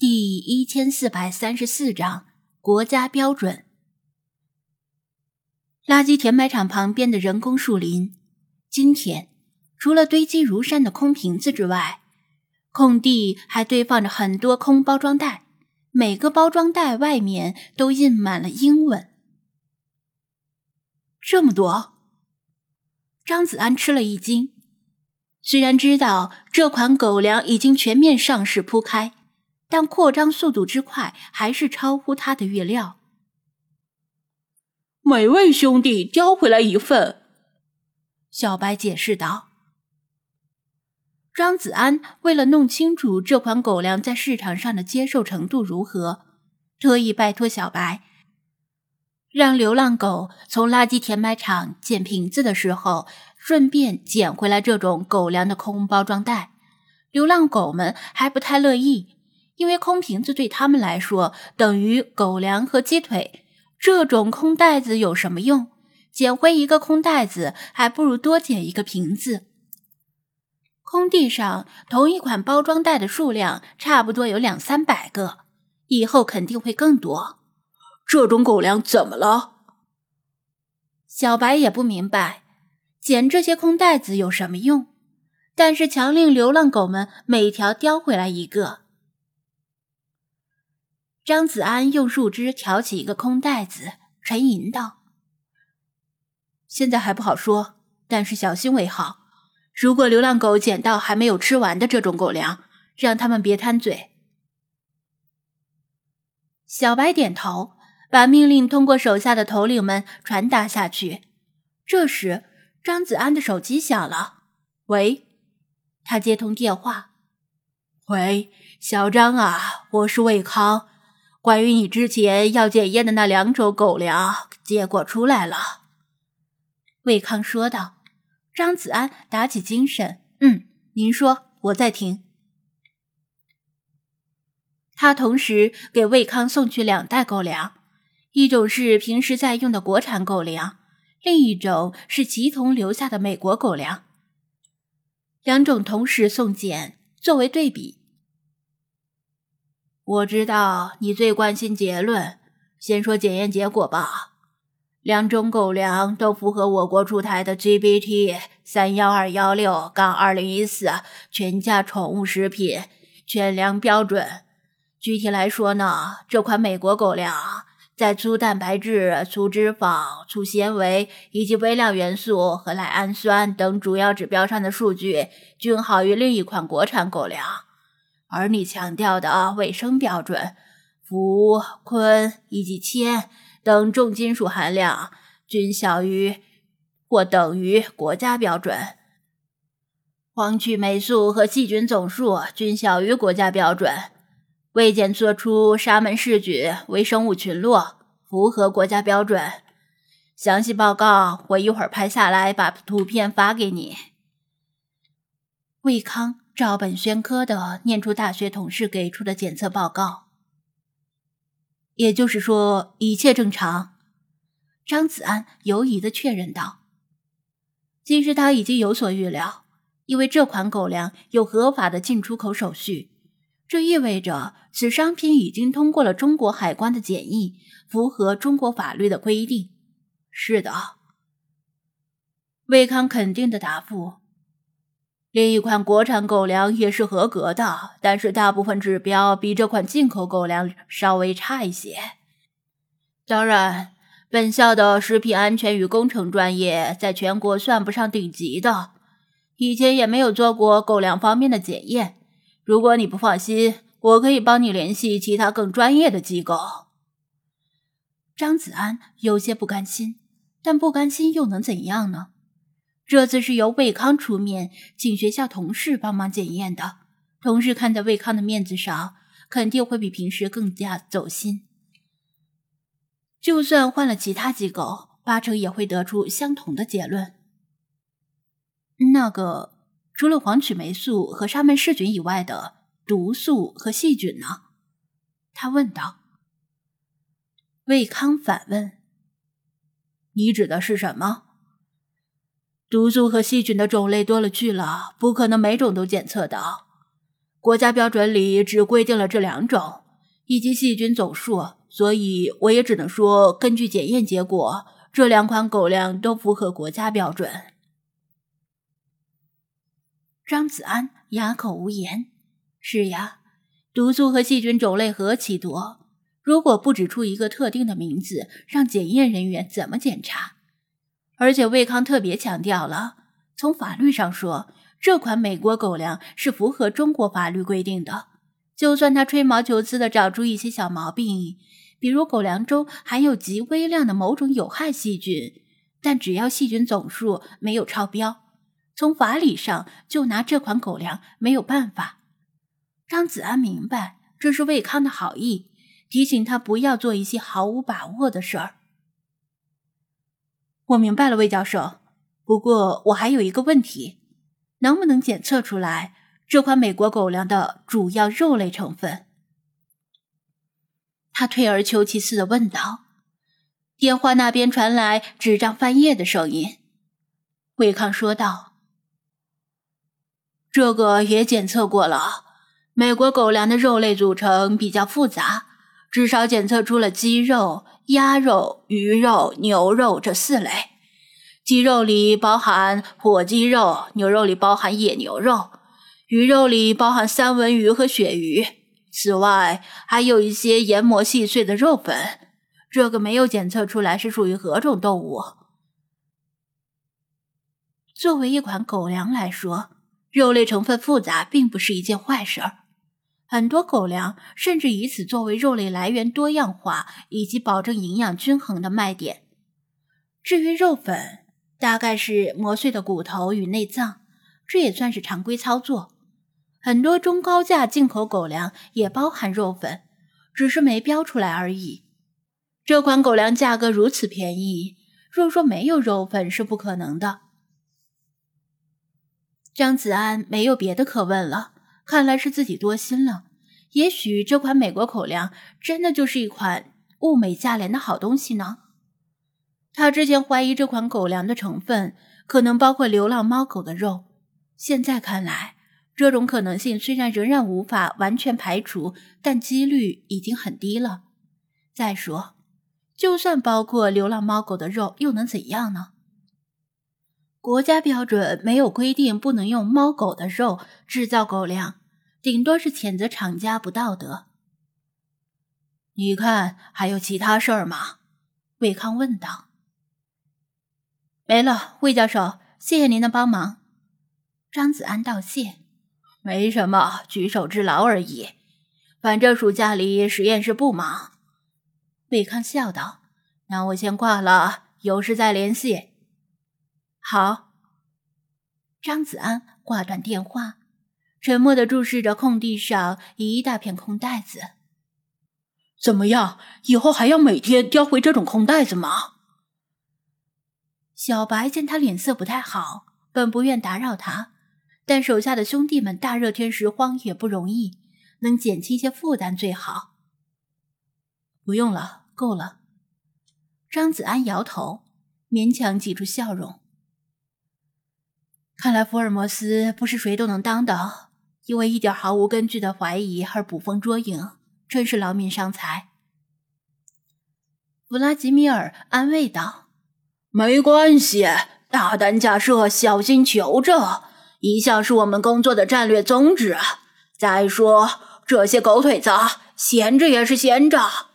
第一千四百三十四章国家标准。垃圾填埋场旁边的人工树林，今天除了堆积如山的空瓶子之外，空地还堆放着很多空包装袋，每个包装袋外面都印满了英文。这么多，张子安吃了一惊。虽然知道这款狗粮已经全面上市铺开。但扩张速度之快，还是超乎他的预料。每位兄弟叼回来一份，小白解释道。张子安为了弄清楚这款狗粮在市场上的接受程度如何，特意拜托小白，让流浪狗从垃圾填埋场捡瓶子的时候，顺便捡回来这种狗粮的空包装袋。流浪狗们还不太乐意。因为空瓶子对他们来说等于狗粮和鸡腿，这种空袋子有什么用？捡回一个空袋子，还不如多捡一个瓶子。空地上同一款包装袋的数量差不多有两三百个，以后肯定会更多。这种狗粮怎么了？小白也不明白，捡这些空袋子有什么用？但是强令流浪狗们每条叼回来一个。张子安用树枝挑起一个空袋子，沉吟道：“现在还不好说，但是小心为好。如果流浪狗捡到还没有吃完的这种狗粮，让他们别贪嘴。”小白点头，把命令通过手下的头领们传达下去。这时，张子安的手机响了。“喂。”他接通电话，“喂，小张啊，我是魏康。”关于你之前要检验的那两种狗粮，结果出来了。”魏康说道。张子安打起精神：“嗯，您说，我在听。”他同时给魏康送去两袋狗粮，一种是平时在用的国产狗粮，另一种是祁同留下的美国狗粮。两种同时送检，作为对比。我知道你最关心结论，先说检验结果吧。两种狗粮都符合我国出台的 GBT 三幺二幺六杠二零一四全价宠物食品犬粮标准。具体来说呢，这款美国狗粮在粗蛋白质、粗脂肪、粗纤维以及微量元素和赖氨酸等主要指标上的数据均好于另一款国产狗粮。而你强调的卫生标准，氟、醌以及铅等重金属含量均小于或等于国家标准，黄曲霉素和细菌总数均小于国家标准，未检测出沙门氏菌微生物群落，符合国家标准。详细报告我一会儿拍下来，把图片发给你。魏康。照本宣科的念出大学同事给出的检测报告，也就是说一切正常。张子安犹疑的确认道：“其实他已经有所预料，因为这款狗粮有合法的进出口手续，这意味着此商品已经通过了中国海关的检疫，符合中国法律的规定。”是的，魏康肯定的答复。另一款国产狗粮也是合格的，但是大部分指标比这款进口狗粮稍微差一些。当然，本校的食品安全与工程专业在全国算不上顶级的，以前也没有做过狗粮方面的检验。如果你不放心，我可以帮你联系其他更专业的机构。张子安有些不甘心，但不甘心又能怎样呢？这次是由魏康出面，请学校同事帮忙检验的。同事看在魏康的面子上，肯定会比平时更加走心。就算换了其他机构，八成也会得出相同的结论。那个，除了黄曲霉素和沙门氏菌以外的毒素和细菌呢？他问道。魏康反问：“你指的是什么？”毒素和细菌的种类多了去了，不可能每种都检测到。国家标准里只规定了这两种，以及细菌总数，所以我也只能说，根据检验结果，这两款狗粮都符合国家标准。张子安哑口无言。是呀，毒素和细菌种类何其多，如果不指出一个特定的名字，让检验人员怎么检查？而且魏康特别强调了，从法律上说，这款美国狗粮是符合中国法律规定的。就算他吹毛求疵的找出一些小毛病，比如狗粮中含有极微量的某种有害细菌，但只要细菌总数没有超标。从法理上，就拿这款狗粮没有办法。张子安明白这是魏康的好意，提醒他不要做一些毫无把握的事儿。我明白了，魏教授。不过我还有一个问题，能不能检测出来这款美国狗粮的主要肉类成分？他退而求其次的问道。电话那边传来纸张翻页的声音。魏康说道。这个也检测过了，美国狗粮的肉类组成比较复杂，至少检测出了鸡肉、鸭肉、鱼肉、牛肉这四类。鸡肉里包含火鸡肉，牛肉里包含野牛肉，鱼肉里包含三文鱼和鳕鱼。此外，还有一些研磨细碎的肉粉，这个没有检测出来是属于何种动物。作为一款狗粮来说。肉类成分复杂并不是一件坏事儿，很多狗粮甚至以此作为肉类来源多样化以及保证营养均衡的卖点。至于肉粉，大概是磨碎的骨头与内脏，这也算是常规操作。很多中高价进口狗粮也包含肉粉，只是没标出来而已。这款狗粮价格如此便宜，若说没有肉粉是不可能的。张子安没有别的可问了，看来是自己多心了。也许这款美国口粮真的就是一款物美价廉的好东西呢。他之前怀疑这款狗粮的成分可能包括流浪猫狗的肉，现在看来，这种可能性虽然仍然无法完全排除，但几率已经很低了。再说，就算包括流浪猫狗的肉，又能怎样呢？国家标准没有规定不能用猫狗的肉制造狗粮，顶多是谴责厂家不道德。你看还有其他事儿吗？魏康问道。没了，魏教授，谢谢您的帮忙。张子安道谢。没什么，举手之劳而已。反正暑假里实验室不忙。魏康笑道。那我先挂了，有事再联系。好，张子安挂断电话，沉默的注视着空地上一大片空袋子。怎么样？以后还要每天叼回这种空袋子吗？小白见他脸色不太好，本不愿打扰他，但手下的兄弟们大热天拾荒也不容易，能减轻些负担最好。不用了，够了。张子安摇头，勉强挤出笑容。看来福尔摩斯不是谁都能当的，因为一点毫无根据的怀疑而捕风捉影，真是劳民伤财。弗拉基米尔安慰道：“没关系，大胆假设，小心求证，一向是我们工作的战略宗旨。再说，这些狗腿子闲着也是闲着。”